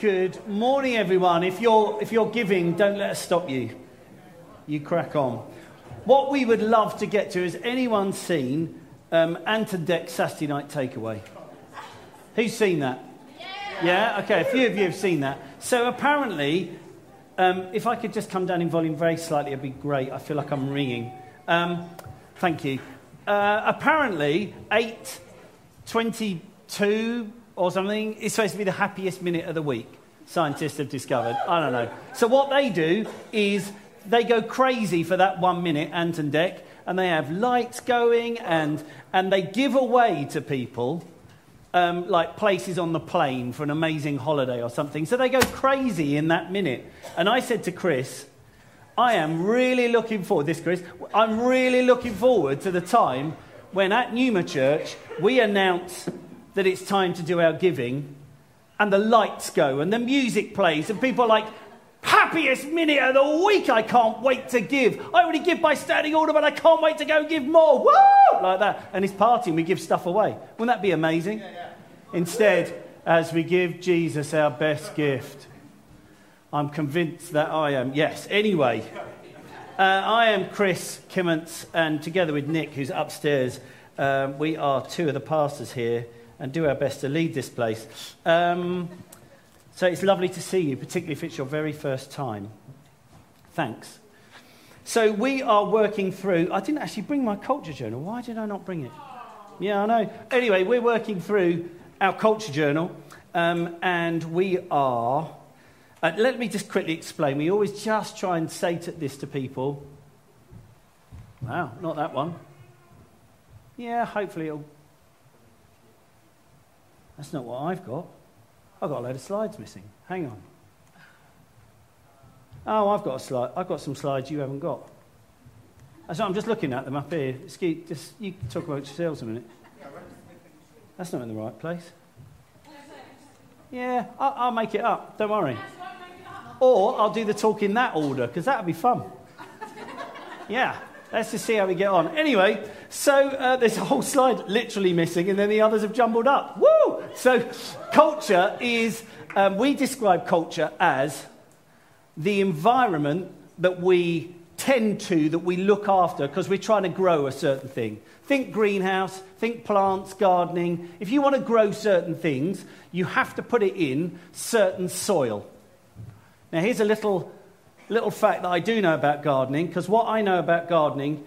Good morning, everyone. If you're, if you're giving, don't let us stop you. You crack on. What we would love to get to is anyone seen um, Ant and Saturday Night Takeaway? Who's seen that? Yeah. yeah? Okay, a few of you have seen that. So apparently, um, if I could just come down in volume very slightly, it'd be great. I feel like I'm ringing. Um, thank you. Uh, apparently, 822 or something. It's supposed to be the happiest minute of the week. Scientists have discovered. I don't know. So what they do is they go crazy for that one minute, Ant and Dec, and they have lights going and, and they give away to people um, like places on the plane for an amazing holiday or something. So they go crazy in that minute. And I said to Chris, I am really looking forward, this Chris, I'm really looking forward to the time when at Numa Church we announce that it's time to do our giving, and the lights go, and the music plays, and people are like, happiest minute of the week, I can't wait to give. I already give by standing order, but I can't wait to go give more. Woo! Like that. And it's partying, we give stuff away. Wouldn't that be amazing? Yeah, yeah. Instead, as we give Jesus our best gift, I'm convinced that I am. Yes, anyway. Uh, I am Chris Kimmons, and together with Nick, who's upstairs, um, we are two of the pastors here and do our best to lead this place. Um, so it's lovely to see you, particularly if it's your very first time. Thanks. So we are working through. I didn't actually bring my culture journal. Why did I not bring it? Yeah, I know. Anyway, we're working through our culture journal, um, and we are. Uh, let me just quickly explain. We always just try and say to this to people. Wow, not that one. Yeah, hopefully it'll that's not what I've got. I've got a load of slides missing. Hang on. Oh, I've got a slide. I've got some slides you haven't got. So I'm just looking at them up here. Excuse, just, you talk about yourselves a minute. That's not in the right place. Yeah, I'll, I'll make it up. Don't worry. Or I'll do the talk in that order because that'll be fun. Yeah. Let's just see how we get on. Anyway, so uh, there's a whole slide literally missing, and then the others have jumbled up. Woo! So, culture is, um, we describe culture as the environment that we tend to, that we look after, because we're trying to grow a certain thing. Think greenhouse, think plants, gardening. If you want to grow certain things, you have to put it in certain soil. Now, here's a little little fact that I do know about gardening, because what I know about gardening,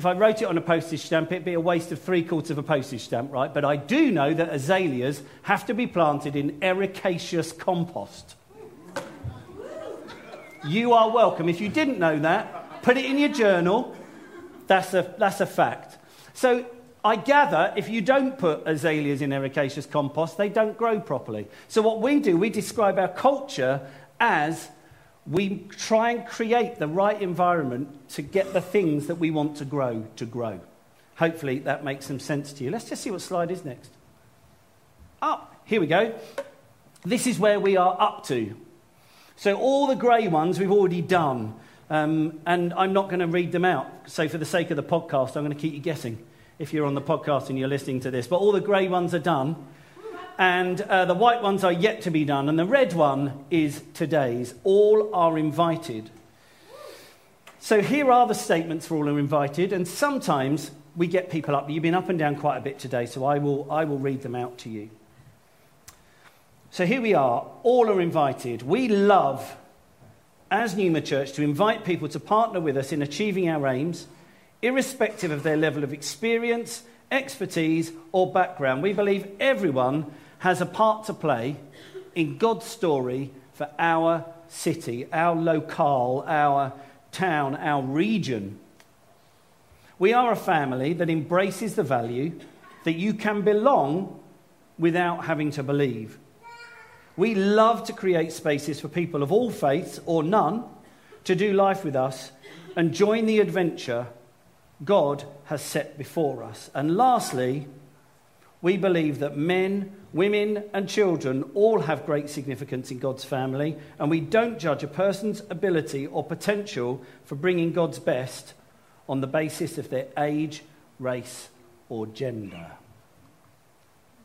if I wrote it on a postage stamp, it'd be a waste of three quarters of a postage stamp, right? But I do know that azaleas have to be planted in ericaceous compost. You are welcome. If you didn't know that, put it in your journal. That's a, that's a fact. So I gather if you don't put azaleas in ericaceous compost, they don't grow properly. So what we do, we describe our culture as we try and create the right environment to get the things that we want to grow to grow. Hopefully that makes some sense to you. Let's just see what slide is next. Up, oh, here we go. This is where we are up to. So all the grey ones we've already done, um, and I'm not going to read them out. So for the sake of the podcast, I'm going to keep you guessing if you're on the podcast and you're listening to this. But all the grey ones are done and uh, the white ones are yet to be done, and the red one is today's. All are invited. So here are the statements for all who are invited, and sometimes we get people up. You've been up and down quite a bit today, so I will, I will read them out to you. So here we are. All are invited. We love, as Numa Church, to invite people to partner with us in achieving our aims, irrespective of their level of experience, expertise, or background. We believe everyone has a part to play in God's story for our city, our locale, our town, our region. We are a family that embraces the value that you can belong without having to believe. We love to create spaces for people of all faiths or none to do life with us and join the adventure God has set before us. And lastly, we believe that men Women and children all have great significance in God's family, and we don't judge a person's ability or potential for bringing God's best on the basis of their age, race, or gender.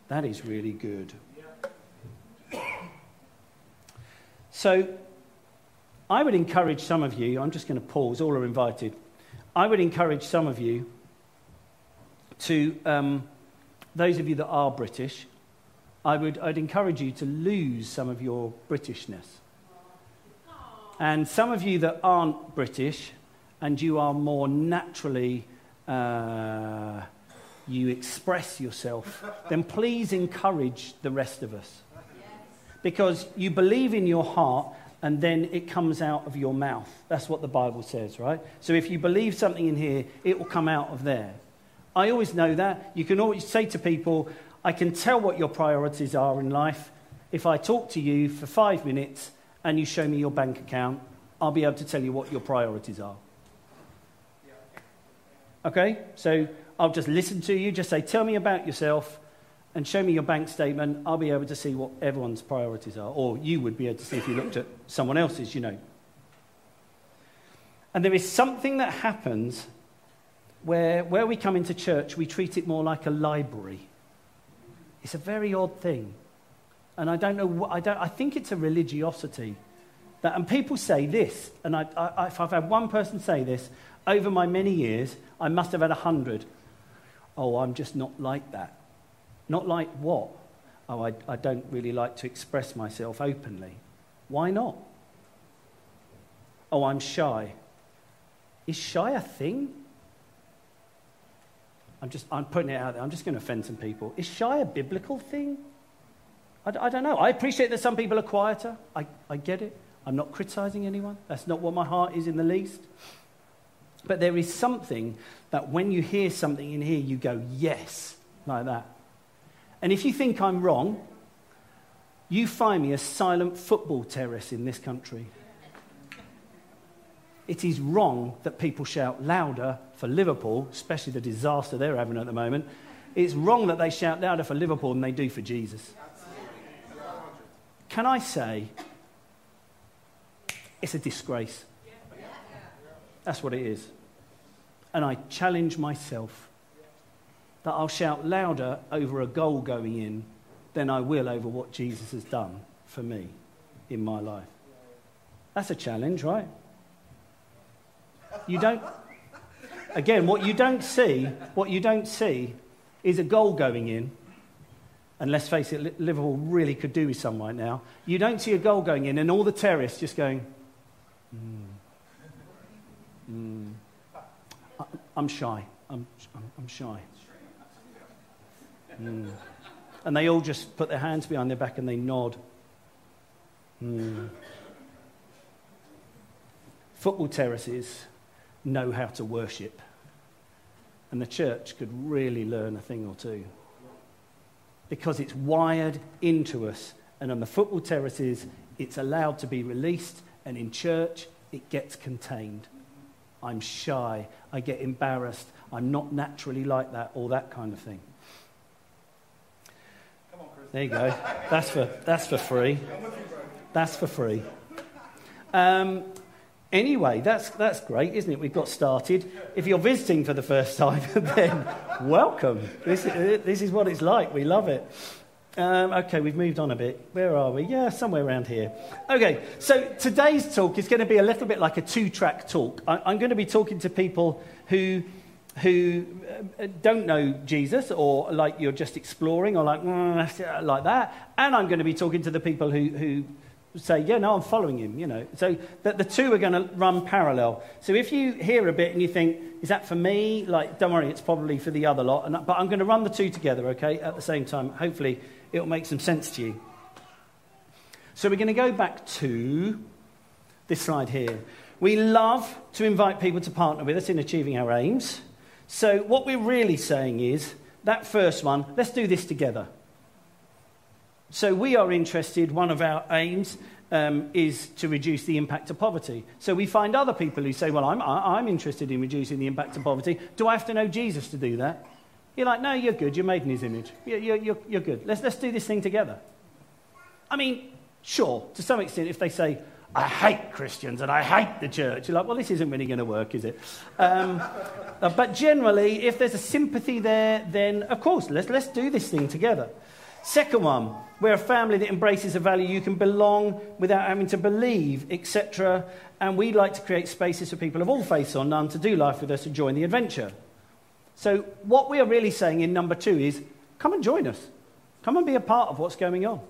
That is really good. So I would encourage some of you, I'm just going to pause, all are invited. I would encourage some of you to, um, those of you that are British, I would I'd encourage you to lose some of your Britishness. And some of you that aren't British and you are more naturally, uh, you express yourself, then please encourage the rest of us. Because you believe in your heart and then it comes out of your mouth. That's what the Bible says, right? So if you believe something in here, it will come out of there. I always know that. You can always say to people, I can tell what your priorities are in life. If I talk to you for five minutes and you show me your bank account, I'll be able to tell you what your priorities are. Okay? So I'll just listen to you, just say, Tell me about yourself and show me your bank statement. I'll be able to see what everyone's priorities are. Or you would be able to see if you looked at someone else's, you know. And there is something that happens where, where we come into church, we treat it more like a library. It's a very odd thing. And I don't know, I, don't, I think it's a religiosity. That, and people say this, and I, I, if I've had one person say this, over my many years, I must have had a hundred. Oh, I'm just not like that. Not like what? Oh, I, I don't really like to express myself openly. Why not? Oh, I'm shy. Is shy a thing? I'm just I'm putting it out there. I'm just going to offend some people. Is shy a biblical thing? I, I don't know. I appreciate that some people are quieter. I, I get it. I'm not criticizing anyone. That's not what my heart is in the least. But there is something that when you hear something in here, you go, yes, like that. And if you think I'm wrong, you find me a silent football terrorist in this country. It is wrong that people shout louder for Liverpool, especially the disaster they're having at the moment. It's wrong that they shout louder for Liverpool than they do for Jesus. Can I say it's a disgrace? That's what it is. And I challenge myself that I'll shout louder over a goal going in than I will over what Jesus has done for me in my life. That's a challenge, right? You don't, again, what you don't see, what you don't see is a goal going in. And let's face it, Liverpool really could do with some right now. You don't see a goal going in and all the terrorists just going, mm, mm. I'm shy. I'm, I'm shy. Mm. And they all just put their hands behind their back and they nod. Mm. Football terraces know how to worship. And the church could really learn a thing or two. Because it's wired into us. And on the football terraces, it's allowed to be released. And in church, it gets contained. I'm shy. I get embarrassed. I'm not naturally like that, all that kind of thing. On, There you go. That's for, that's for free. That's for free. Um, anyway, that's, that's great, isn't it? We've got started. If you're visiting for the first time, then welcome. This, this is what it's like. We love it. Um, okay, we've moved on a bit. Where are we? Yeah, somewhere around here. Okay, so today's talk is going to be a little bit like a two track talk. I, I'm going to be talking to people who who uh, don't know Jesus or like you're just exploring or like, mm, like that. And I'm going to be talking to the people who, who say, yeah, no, I'm following him, you know. So the, the two are going to run parallel. So if you hear a bit and you think, is that for me? Like, don't worry, it's probably for the other lot. And, but I'm going to run the two together, okay, at the same time. Hopefully it'll make some sense to you. So we're going to go back to this slide here. We love to invite people to partner with us in achieving our aims. So, what we're really saying is that first one, let's do this together. So, we are interested, one of our aims um, is to reduce the impact of poverty. So, we find other people who say, Well, I'm, I'm interested in reducing the impact of poverty. Do I have to know Jesus to do that? You're like, No, you're good. You're made in his image. You're, you're, you're good. Let's, let's do this thing together. I mean, sure, to some extent, if they say, I hate Christians and I hate the church. You're like, well, this isn't really going to work, is it? Um, uh, but generally, if there's a sympathy there, then of course, let's, let's do this thing together. Second one, we're a family that embraces a value you can belong without having to believe, etc. And we like to create spaces for people of all faiths or none to do life with us and join the adventure. So, what we are really saying in number two is come and join us. Come and be a part of what's going on.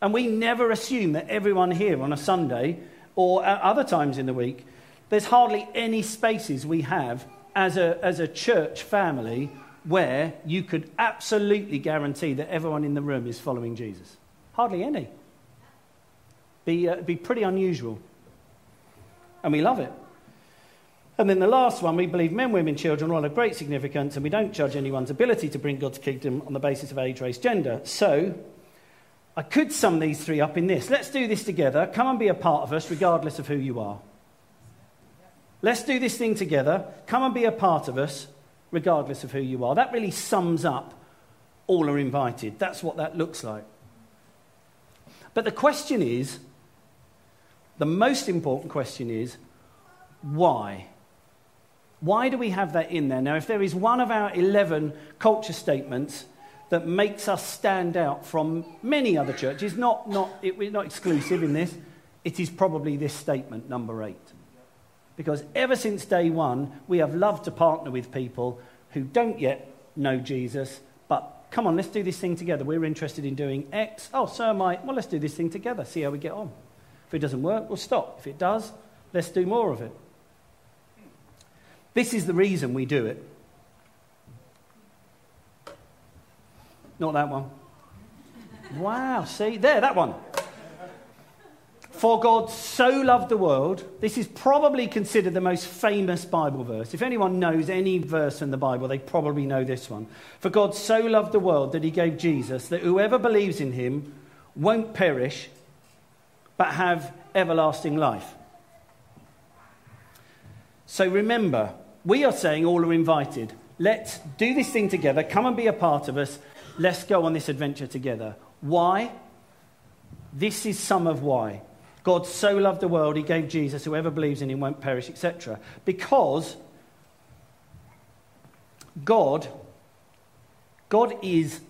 And we never assume that everyone here on a Sunday or at other times in the week, there's hardly any spaces we have as a, as a church family where you could absolutely guarantee that everyone in the room is following Jesus. Hardly any. Be, uh, be pretty unusual. And we love it. And then the last one, we believe men, women, children are all have great significance, and we don't judge anyone's ability to bring God's kingdom on the basis of age, race, gender. So, I could sum these three up in this. Let's do this together. Come and be a part of us, regardless of who you are. Let's do this thing together. Come and be a part of us, regardless of who you are. That really sums up all are invited. That's what that looks like. But the question is the most important question is why? Why do we have that in there? Now, if there is one of our 11 culture statements that makes us stand out from many other churches, not, not, it, we're not exclusive in this, it is probably this statement, number eight. Because ever since day one, we have loved to partner with people who don't yet know Jesus, but come on, let's do this thing together. We're interested in doing X. Oh, so am I. Well, let's do this thing together, see how we get on. If it doesn't work, we'll stop. If it does, let's do more of it. This is the reason we do it. Not that one. Wow, see, there, that one. For God so loved the world, this is probably considered the most famous Bible verse. If anyone knows any verse in the Bible, they probably know this one. For God so loved the world that he gave Jesus, that whoever believes in him won't perish, but have everlasting life. So remember, we are saying all are invited. Let's do this thing together. Come and be a part of us. Let's go on this adventure together. Why? This is some of why. God so loved the world, he gave Jesus, whoever believes in him won't perish, etc. Because God, God is,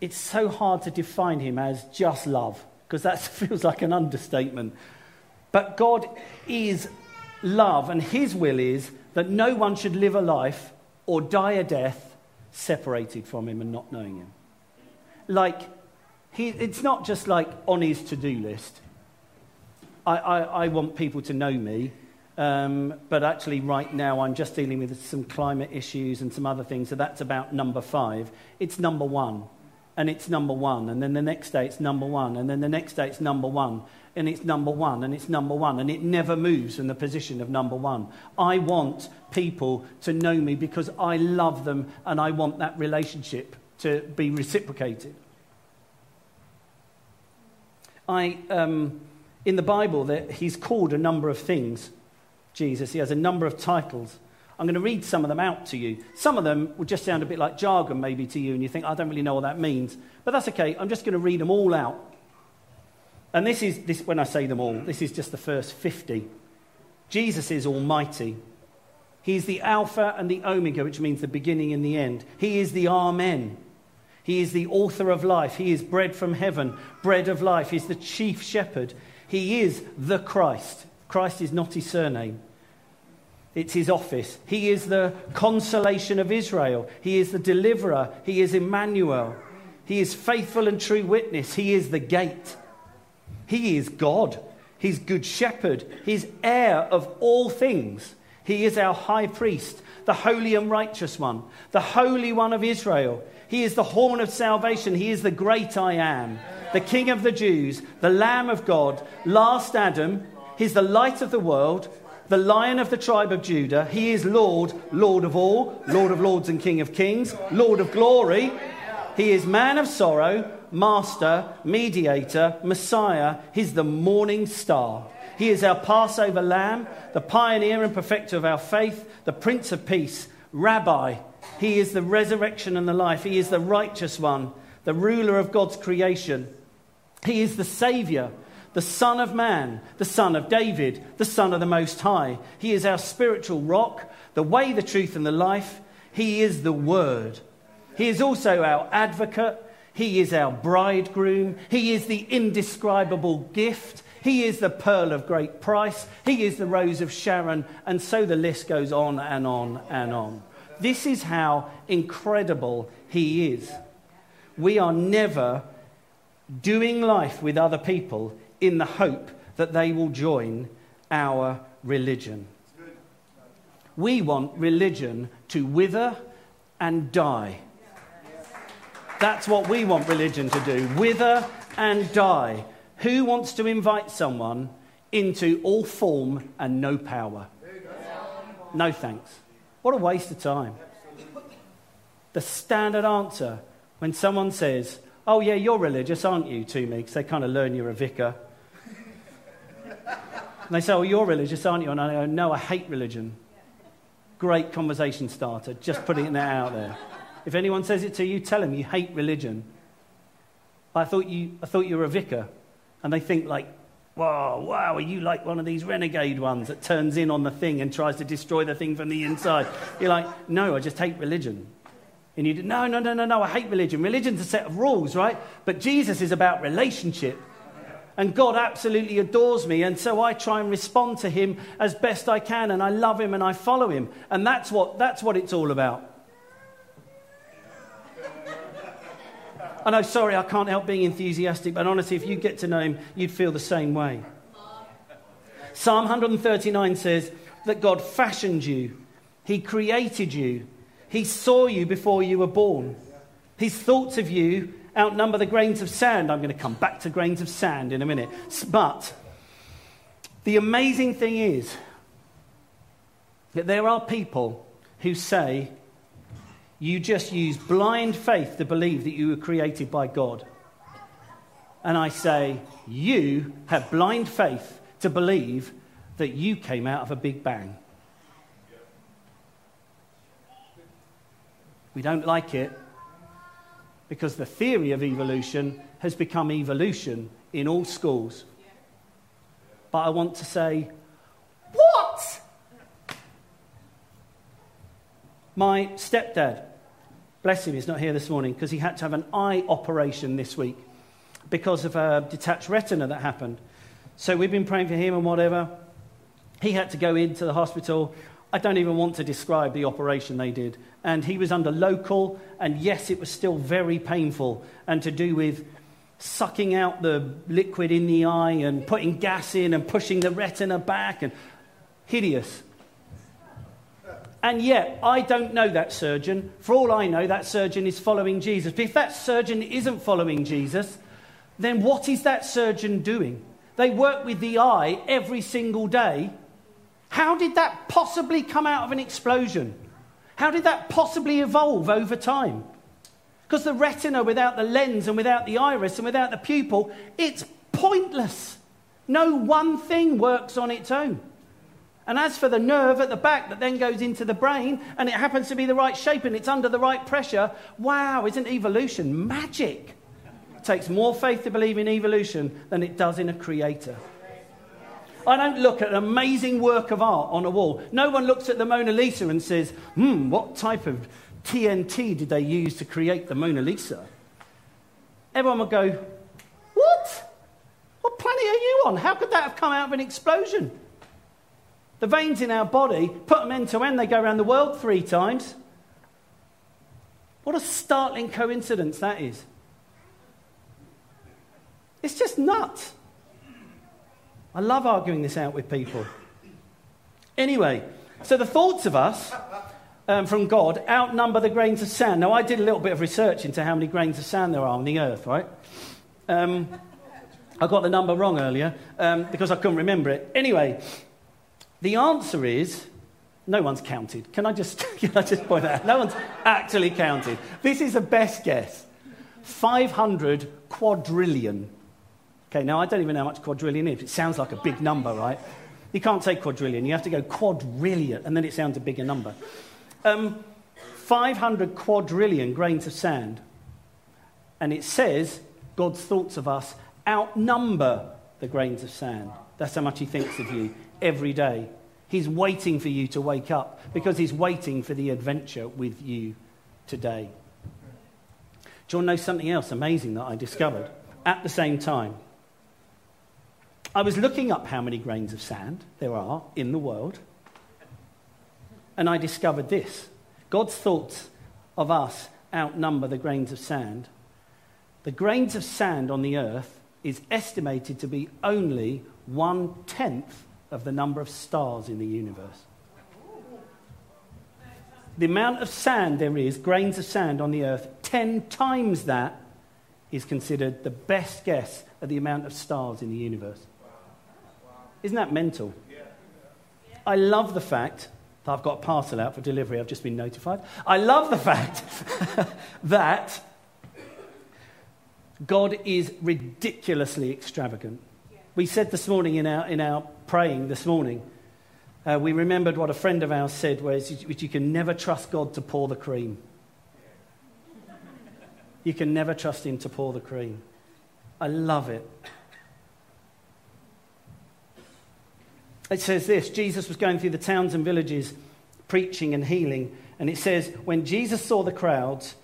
it's so hard to define him as just love, because that feels like an understatement. But God is love, and his will is that no one should live a life or die a death separated from him and not knowing him. Like, he, it's not just like on his to do list. I, I, I, want people to know me, um, but actually, right now, I'm just dealing with some climate issues and some other things, so that's about number five. It's number one, and it's number one, and then the next day it's number one, and then the next day it's number one, and it's number one, and it's number one, and it never moves from the position of number one. I want people to know me because I love them and I want that relationship to be reciprocated. I, um, in the Bible, that he's called a number of things, Jesus. He has a number of titles. I'm going to read some of them out to you. Some of them will just sound a bit like jargon, maybe, to you, and you think, I don't really know what that means. But that's okay. I'm just going to read them all out and this is, this, when I say them all, this is just the first 50. Jesus is Almighty. He is the Alpha and the Omega, which means the beginning and the end. He is the Amen. He is the author of life. He is bread from heaven, bread of life. He's the chief shepherd. He is the Christ. Christ is not his surname, it's his office. He is the consolation of Israel. He is the deliverer. He is Emmanuel. He is faithful and true witness. He is the gate. He is God. He's good shepherd. He's heir of all things. He is our high priest, the holy and righteous one, the holy one of Israel. He is the horn of salvation. He is the great I am, the king of the Jews, the lamb of God, last Adam. He's the light of the world, the lion of the tribe of Judah. He is Lord, Lord of all, Lord of lords and King of kings, Lord of glory. He is man of sorrow, master, mediator, Messiah. He's the morning star. He is our Passover lamb, the pioneer and perfecter of our faith, the Prince of Peace, Rabbi. He is the resurrection and the life. He is the righteous one, the ruler of God's creation. He is the Savior, the Son of Man, the Son of David, the Son of the Most High. He is our spiritual rock, the way, the truth, and the life. He is the Word. He is also our advocate. He is our bridegroom. He is the indescribable gift. He is the pearl of great price. He is the rose of Sharon. And so the list goes on and on and on. This is how incredible He is. We are never doing life with other people in the hope that they will join our religion. We want religion to wither and die. That's what we want religion to do wither and die. Who wants to invite someone into all form and no power? No thanks. What a waste of time. The standard answer when someone says, Oh, yeah, you're religious, aren't you, to me? Because they kind of learn you're a vicar. and they say, Oh, you're religious, aren't you? And I go, No, I hate religion. Great conversation starter, just putting that out there. If anyone says it to you, tell them you hate religion. I thought you, I thought you were a vicar. And they think, like, Whoa, wow, are you like one of these renegade ones that turns in on the thing and tries to destroy the thing from the inside? You're like, no, I just hate religion. And you no, no, no, no, no, I hate religion. Religion's a set of rules, right? But Jesus is about relationship. And God absolutely adores me. And so I try and respond to him as best I can. And I love him and I follow him. And that's what, that's what it's all about. I know, sorry, I can't help being enthusiastic, but honestly, if you get to know him, you'd feel the same way. Psalm 139 says that God fashioned you, He created you, He saw you before you were born. His thoughts of you outnumber the grains of sand. I'm going to come back to grains of sand in a minute. But the amazing thing is that there are people who say, you just use blind faith to believe that you were created by God. And I say, you have blind faith to believe that you came out of a big bang. We don't like it because the theory of evolution has become evolution in all schools. But I want to say, what? My stepdad Bless him, he's not here this morning because he had to have an eye operation this week because of a detached retina that happened. So we've been praying for him and whatever. He had to go into the hospital. I don't even want to describe the operation they did. And he was under local, and yes, it was still very painful and to do with sucking out the liquid in the eye and putting gas in and pushing the retina back and hideous. And yet, I don't know that surgeon. For all I know, that surgeon is following Jesus. But if that surgeon isn't following Jesus, then what is that surgeon doing? They work with the eye every single day. How did that possibly come out of an explosion? How did that possibly evolve over time? Because the retina without the lens and without the iris and without the pupil, it's pointless. No one thing works on its own. And as for the nerve at the back that then goes into the brain and it happens to be the right shape and it's under the right pressure, wow, isn't evolution magic? It takes more faith to believe in evolution than it does in a creator. I don't look at an amazing work of art on a wall. No one looks at the Mona Lisa and says, hmm, what type of TNT did they use to create the Mona Lisa? Everyone would go, what? What planet are you on? How could that have come out of an explosion? The veins in our body, put them end to end, they go around the world three times. What a startling coincidence that is. It's just nuts. I love arguing this out with people. Anyway, so the thoughts of us um, from God outnumber the grains of sand. Now, I did a little bit of research into how many grains of sand there are on the earth, right? Um, I got the number wrong earlier um, because I couldn't remember it. Anyway, the answer is no one's counted. Can I just, can I just point out? No one's actually counted. This is a best guess 500 quadrillion. Okay, now I don't even know how much quadrillion is. It sounds like a big number, right? You can't say quadrillion, you have to go quadrillion, and then it sounds a bigger number. Um, 500 quadrillion grains of sand. And it says God's thoughts of us outnumber the grains of sand. That's how much He thinks of you every day. He's waiting for you to wake up because he's waiting for the adventure with you today. Do you want to know something else amazing that I discovered at the same time? I was looking up how many grains of sand there are in the world, and I discovered this God's thoughts of us outnumber the grains of sand. The grains of sand on the earth is estimated to be only one tenth of the number of stars in the universe. The amount of sand there is, grains of sand on the earth, 10 times that is considered the best guess at the amount of stars in the universe. Isn't that mental? I love the fact that I've got a parcel out for delivery, I've just been notified. I love the fact that God is ridiculously extravagant. We said this morning in our, in our praying this morning, uh, we remembered what a friend of ours said, where you can never trust God to pour the cream. You can never trust Him to pour the cream. I love it. It says this Jesus was going through the towns and villages preaching and healing. And it says, when Jesus saw the crowds,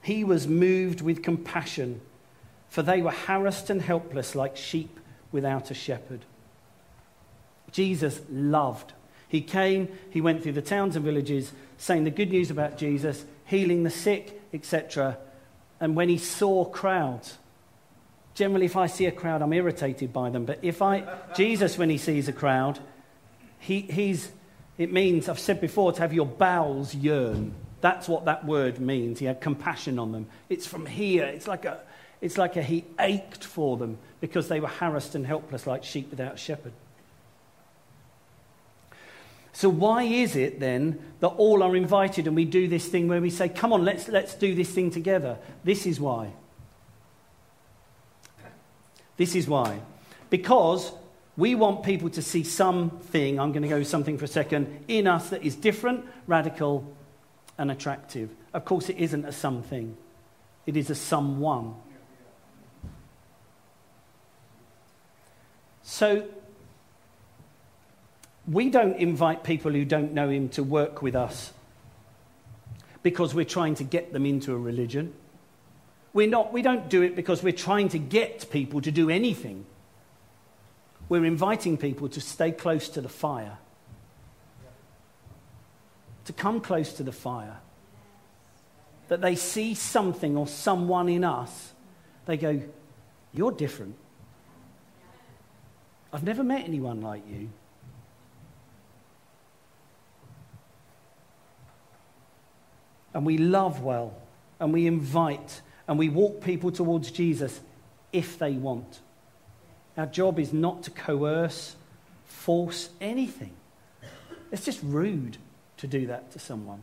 he was moved with compassion for they were harassed and helpless like sheep without a shepherd. Jesus loved. He came, he went through the towns and villages saying the good news about Jesus, healing the sick, etc. And when he saw crowds, generally if I see a crowd, I'm irritated by them. But if I, Jesus, when he sees a crowd, he, he's, it means, I've said before, to have your bowels yearn. That's what that word means. He had compassion on them. It's from here. It's like a, it's like a, he ached for them because they were harassed and helpless like sheep without shepherd. So, why is it then that all are invited and we do this thing where we say, come on, let's, let's do this thing together? This is why. This is why. Because we want people to see something, I'm going to go something for a second, in us that is different, radical, and attractive. Of course, it isn't a something, it is a someone. So we don't invite people who don't know him to work with us because we're trying to get them into a religion. We're not, we don't do it because we're trying to get people to do anything. We're inviting people to stay close to the fire, to come close to the fire. That they see something or someone in us, they go, You're different. I've never met anyone like you. And we love well, and we invite, and we walk people towards Jesus if they want. Our job is not to coerce, force anything. It's just rude to do that to someone.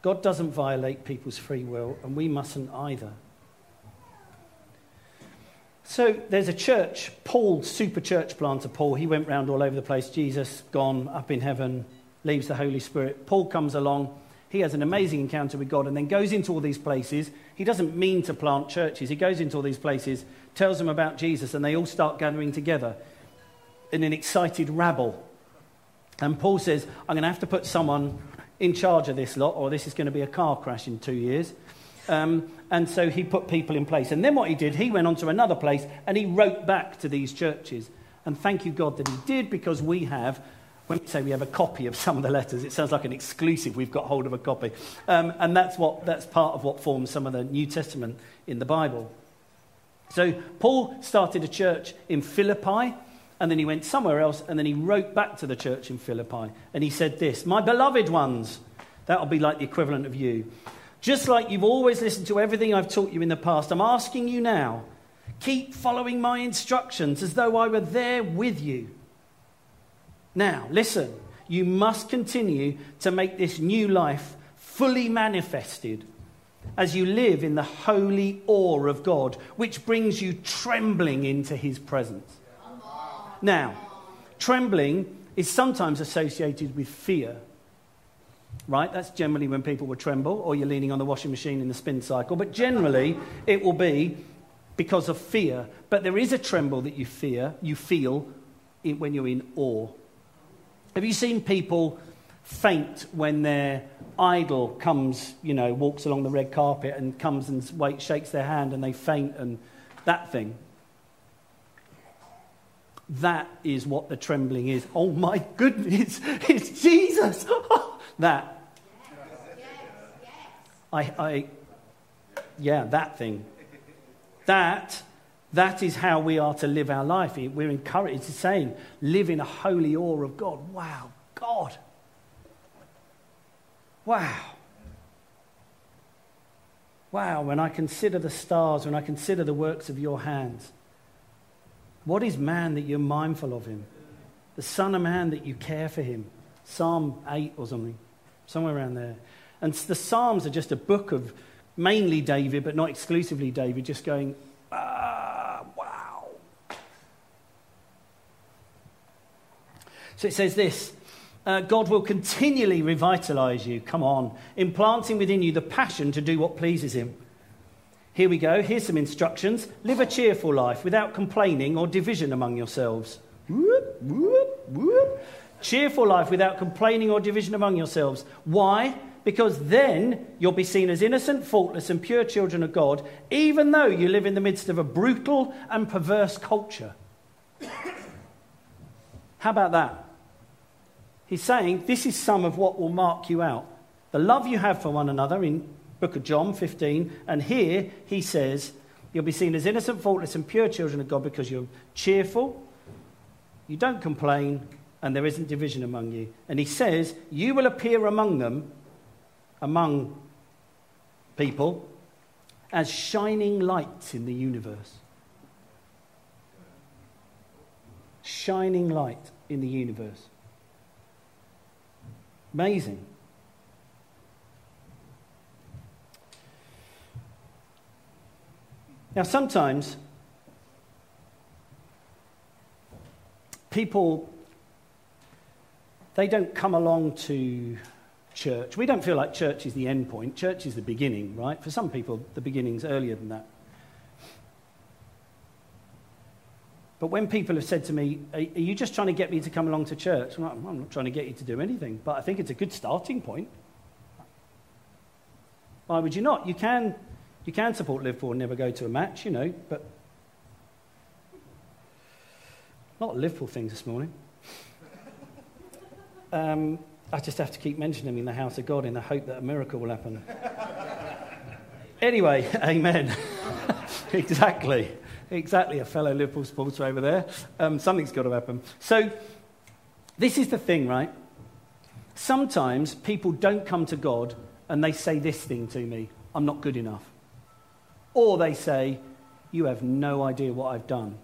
God doesn't violate people's free will, and we mustn't either. So there's a church, Paul, super church planter Paul. He went round all over the place. Jesus, gone, up in heaven, leaves the Holy Spirit. Paul comes along. He has an amazing encounter with God and then goes into all these places. He doesn't mean to plant churches. He goes into all these places, tells them about Jesus, and they all start gathering together in an excited rabble. And Paul says, I'm going to have to put someone in charge of this lot, or this is going to be a car crash in two years. Um, and so he put people in place. And then what he did, he went on to another place and he wrote back to these churches. And thank you, God, that he did because we have, when we say we have a copy of some of the letters, it sounds like an exclusive. We've got hold of a copy. Um, and that's, what, that's part of what forms some of the New Testament in the Bible. So Paul started a church in Philippi. And then he went somewhere else, and then he wrote back to the church in Philippi. And he said this My beloved ones, that'll be like the equivalent of you. Just like you've always listened to everything I've taught you in the past, I'm asking you now keep following my instructions as though I were there with you. Now, listen, you must continue to make this new life fully manifested as you live in the holy awe of God, which brings you trembling into his presence. Now, trembling is sometimes associated with fear right? That's generally when people will tremble, or you're leaning on the washing machine in the spin cycle. But generally, it will be because of fear. But there is a tremble that you fear, you feel when you're in awe. Have you seen people faint when their idol comes, you know, walks along the red carpet and comes and wait, shakes their hand and they faint and that thing. That is what the trembling is. Oh my goodness, it's Jesus. that. I, I, yeah, that thing. That, that is how we are to live our life. We're encouraged. It's saying, live in a holy awe of God. Wow, God. Wow. Wow, when I consider the stars, when I consider the works of your hands, what is man that you're mindful of him? The Son of Man that you care for him. Psalm 8 or something, somewhere around there. And the Psalms are just a book of mainly David, but not exclusively David, just going, ah, So it says this uh, God will continually revitalize you, come on, implanting within you the passion to do what pleases Him. Here we go. Here's some instructions. Live a cheerful life without complaining or division among yourselves. Whoop, whoop, whoop. Cheerful life without complaining or division among yourselves. Why? Because then you'll be seen as innocent, faultless, and pure children of God, even though you live in the midst of a brutal and perverse culture. How about that? He's saying this is some of what will mark you out. The love you have for one another in book of John 15, and here he says, You'll be seen as innocent, faultless, and pure children of God because you're cheerful, you don't complain, and there isn't division among you. And he says, You will appear among them, among people, as shining lights in the universe. Shining light in the universe. Amazing. Now, sometimes people they don't come along to church. We don't feel like church is the end point. Church is the beginning, right? For some people, the beginning's earlier than that. But when people have said to me, Are you just trying to get me to come along to church? I'm, like, I'm not trying to get you to do anything, but I think it's a good starting point. Why would you not? You can you can support Liverpool and never go to a match, you know, but of Liverpool things this morning. Um, I just have to keep mentioning in the house of God in the hope that a miracle will happen. anyway, amen. exactly. Exactly. A fellow Liverpool supporter over there. Um, something's got to happen. So, this is the thing, right? Sometimes people don't come to God and they say this thing to me I'm not good enough. Or they say, You have no idea what I've done.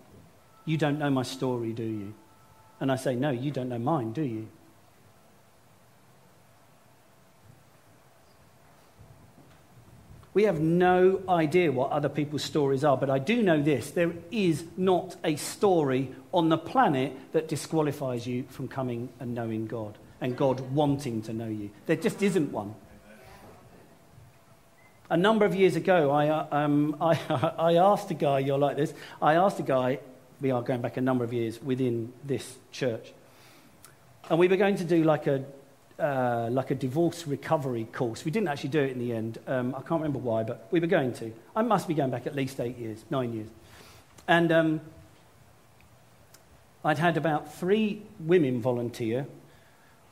You don't know my story, do you? And I say, No, you don't know mine, do you? We have no idea what other people's stories are, but I do know this there is not a story on the planet that disqualifies you from coming and knowing God and God wanting to know you. There just isn't one. A number of years ago, I, uh, um, I, I asked a guy, you're like this, I asked a guy, we are going back a number of years within this church, and we were going to do like a, uh, like a divorce recovery course. We didn't actually do it in the end. Um, I can't remember why, but we were going to. I must be going back at least eight years, nine years. And um, I'd had about three women volunteer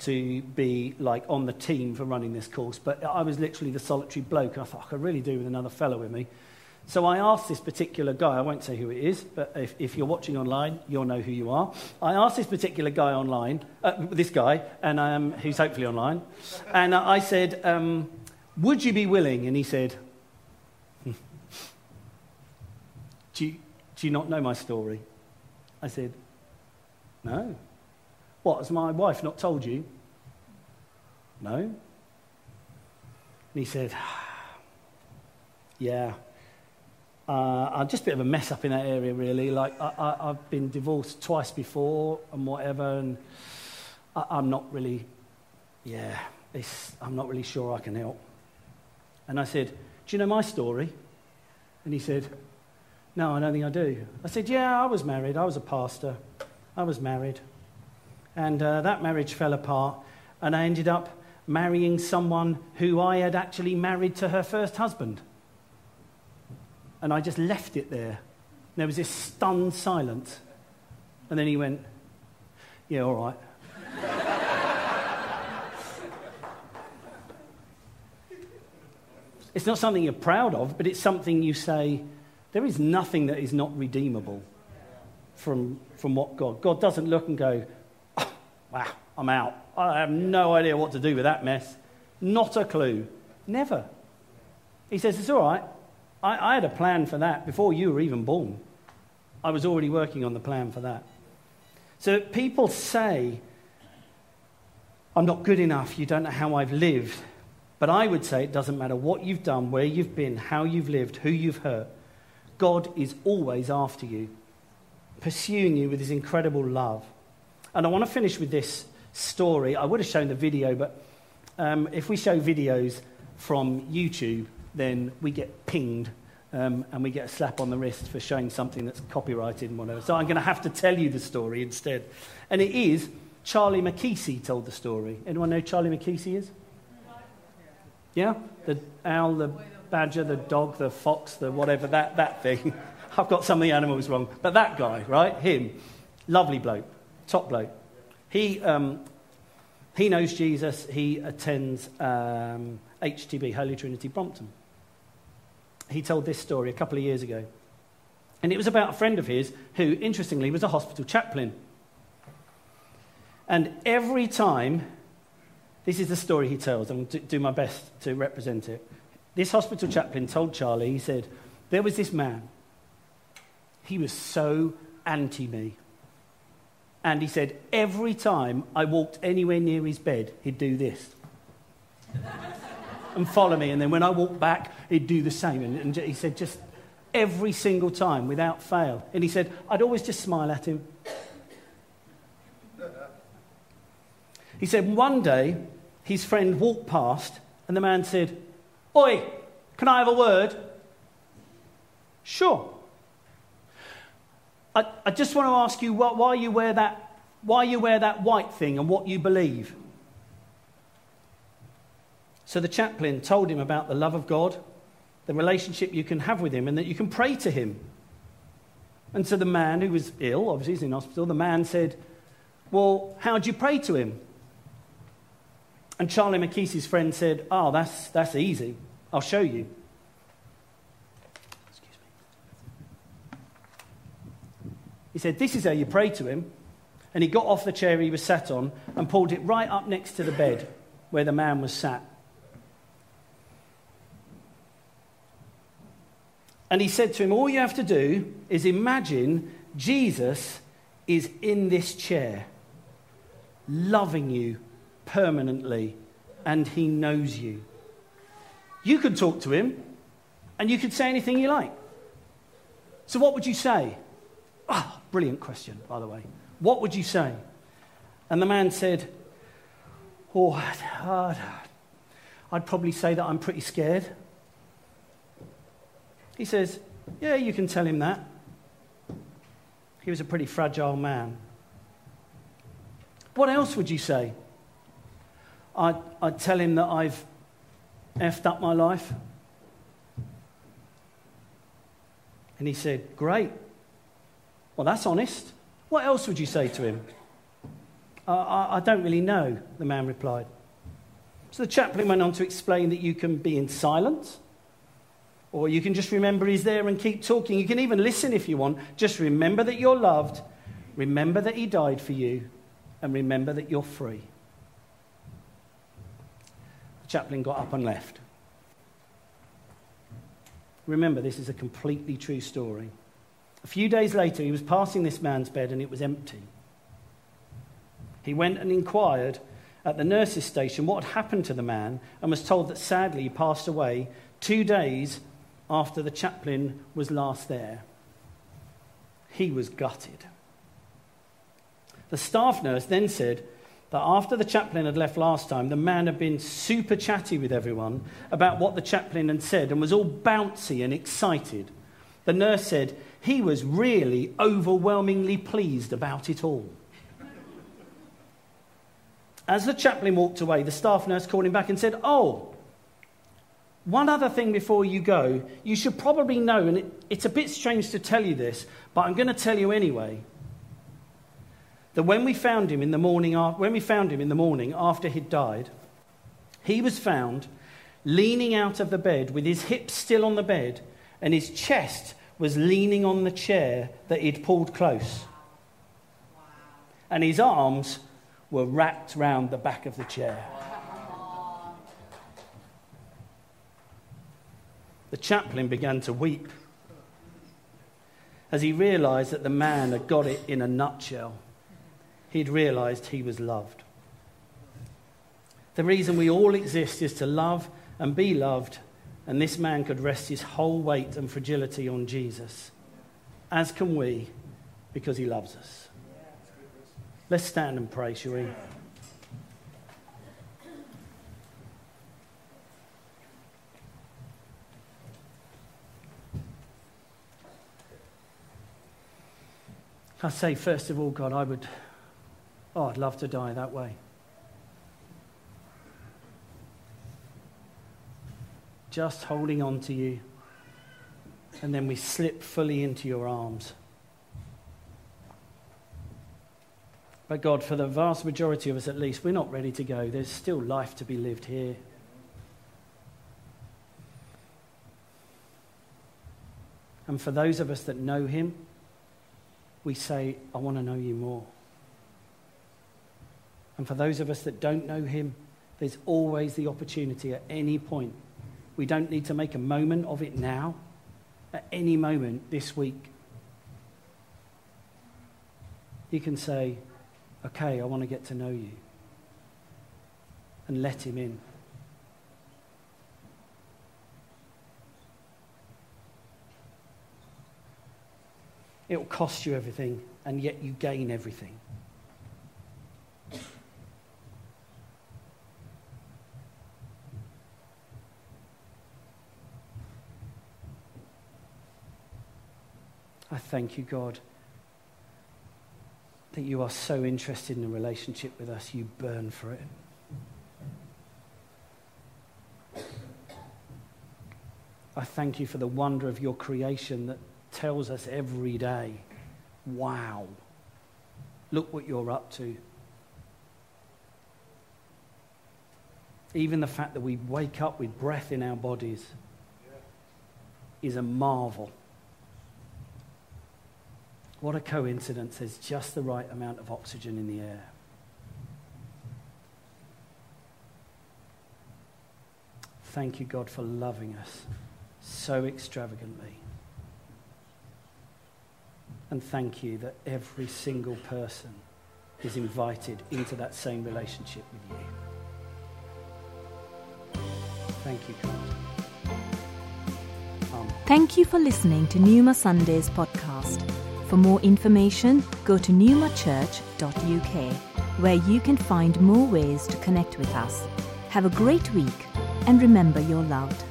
to be like on the team for running this course, but I was literally the solitary bloke. And I thought, I could really do with another fellow with me. So I asked this particular guy, I won't say who it is, but if, if you're watching online, you'll know who you are. I asked this particular guy online, uh, this guy, and um, hopefully online, and I said, um, Would you be willing? And he said, hmm, do, you, do you not know my story? I said, No. What, has my wife not told you? No. And he said, Yeah. Uh, I'm just a bit of a mess up in that area, really. Like, I, have been divorced twice before and whatever, and I, am not really, yeah, I'm not really sure I can help. And I said, Do you know my story? And he said, No, I don't think I do. I said, Yeah, I was married. I was a pastor. I was married. And uh, that marriage fell apart. and I ended up marrying someone who I had actually married to her first husband. And I just left it there. There was this stunned silence. And then he went, Yeah, all right. it's not something you're proud of, but it's something you say, there is nothing that is not redeemable from, from what God. God doesn't look and go, oh, wow, I'm out. I have no idea what to do with that mess. Not a clue. Never. He says, It's all right. I, I had a plan for that before you were even born. I was already working on the plan for that. So people say, I'm not good enough. You don't know how I've lived. But I would say it doesn't matter what you've done, where you've been, how you've lived, who you've hurt. God is always after you, pursuing you with his incredible love. And I want to finish with this story. I would have shown the video, but um, if we show videos from YouTube, then we get pinged um, and we get a slap on the wrist for showing something that's copyrighted and whatever. So I'm going to have to tell you the story instead. And it is Charlie Mackesy told the story. Anyone know Charlie Mackesy is? Yeah? The owl, the badger, the dog, the fox, the whatever, that, that thing. I've got some of the animals wrong. But that guy, right? Him. Lovely bloke. Top bloke. He, um, he knows Jesus. He attends um, HTB, Holy Trinity Brompton. He told this story a couple of years ago. And it was about a friend of his who, interestingly, was a hospital chaplain. And every time, this is the story he tells, I'm going to do my best to represent it. This hospital chaplain told Charlie, he said, There was this man. He was so anti me. And he said, every time I walked anywhere near his bed, he'd do this and follow me. And then when I walked back, he'd do the same. And, and he said, just every single time without fail. And he said, I'd always just smile at him. He said, one day his friend walked past and the man said, Oi, can I have a word? Sure. I, I just want to ask you why, why, you wear that, why you wear that white thing and what you believe. So the chaplain told him about the love of God, the relationship you can have with him, and that you can pray to him. And so the man who was ill, obviously he's in hospital, the man said, Well, how do you pray to him? And Charlie Mackesy's friend said, Oh, that's, that's easy. I'll show you. Excuse me. He said, This is how you pray to him. And he got off the chair he was sat on and pulled it right up next to the bed where the man was sat. And he said to him, All you have to do is imagine Jesus is in this chair, loving you permanently, and he knows you. You could talk to him, and you could say anything you like. So, what would you say? Ah, oh, brilliant question, by the way. What would you say? And the man said, Oh, I'd, I'd probably say that I'm pretty scared. He says, Yeah, you can tell him that. He was a pretty fragile man. What else would you say? I'd, I'd tell him that I've effed up my life. And he said, Great. Well, that's honest. What else would you say to him? I, I don't really know, the man replied. So the chaplain went on to explain that you can be in silence, or you can just remember he's there and keep talking. You can even listen if you want. Just remember that you're loved, remember that he died for you, and remember that you're free. The chaplain got up and left. Remember, this is a completely true story. A few days later, he was passing this man's bed and it was empty. He went and inquired at the nurse's station what had happened to the man and was told that sadly he passed away two days after the chaplain was last there. He was gutted. The staff nurse then said that after the chaplain had left last time, the man had been super chatty with everyone about what the chaplain had said and was all bouncy and excited. The nurse said he was really overwhelmingly pleased about it all. As the chaplain walked away, the staff nurse called him back and said, Oh, one other thing before you go, you should probably know, and it, it's a bit strange to tell you this, but I'm going to tell you anyway. That when we found him in the morning, when we found him in the morning after he'd died, he was found leaning out of the bed with his hips still on the bed, and his chest was leaning on the chair that he'd pulled close. And his arms were wrapped round the back of the chair. The chaplain began to weep as he realized that the man had got it in a nutshell. He'd realized he was loved. The reason we all exist is to love and be loved, and this man could rest his whole weight and fragility on Jesus, as can we, because he loves us. Let's stand and pray, shall we? I say, first of all, God, I would, oh, I'd love to die that way. Just holding on to you, and then we slip fully into your arms. But God, for the vast majority of us at least, we're not ready to go. There's still life to be lived here. And for those of us that know Him, we say, I want to know you more. And for those of us that don't know Him, there's always the opportunity at any point. We don't need to make a moment of it now. At any moment this week, you can say, okay, I want to get to know you. And let him in. It will cost you everything, and yet you gain everything. I thank you, God that you are so interested in a relationship with us, you burn for it. I thank you for the wonder of your creation that tells us every day, wow, look what you're up to. Even the fact that we wake up with breath in our bodies is a marvel. What a coincidence. There's just the right amount of oxygen in the air. Thank you, God, for loving us so extravagantly. And thank you that every single person is invited into that same relationship with you. Thank you, God. Amen. Thank you for listening to Numa Sundays podcast. For more information, go to newmachurch.uk, where you can find more ways to connect with us. Have a great week, and remember you're loved.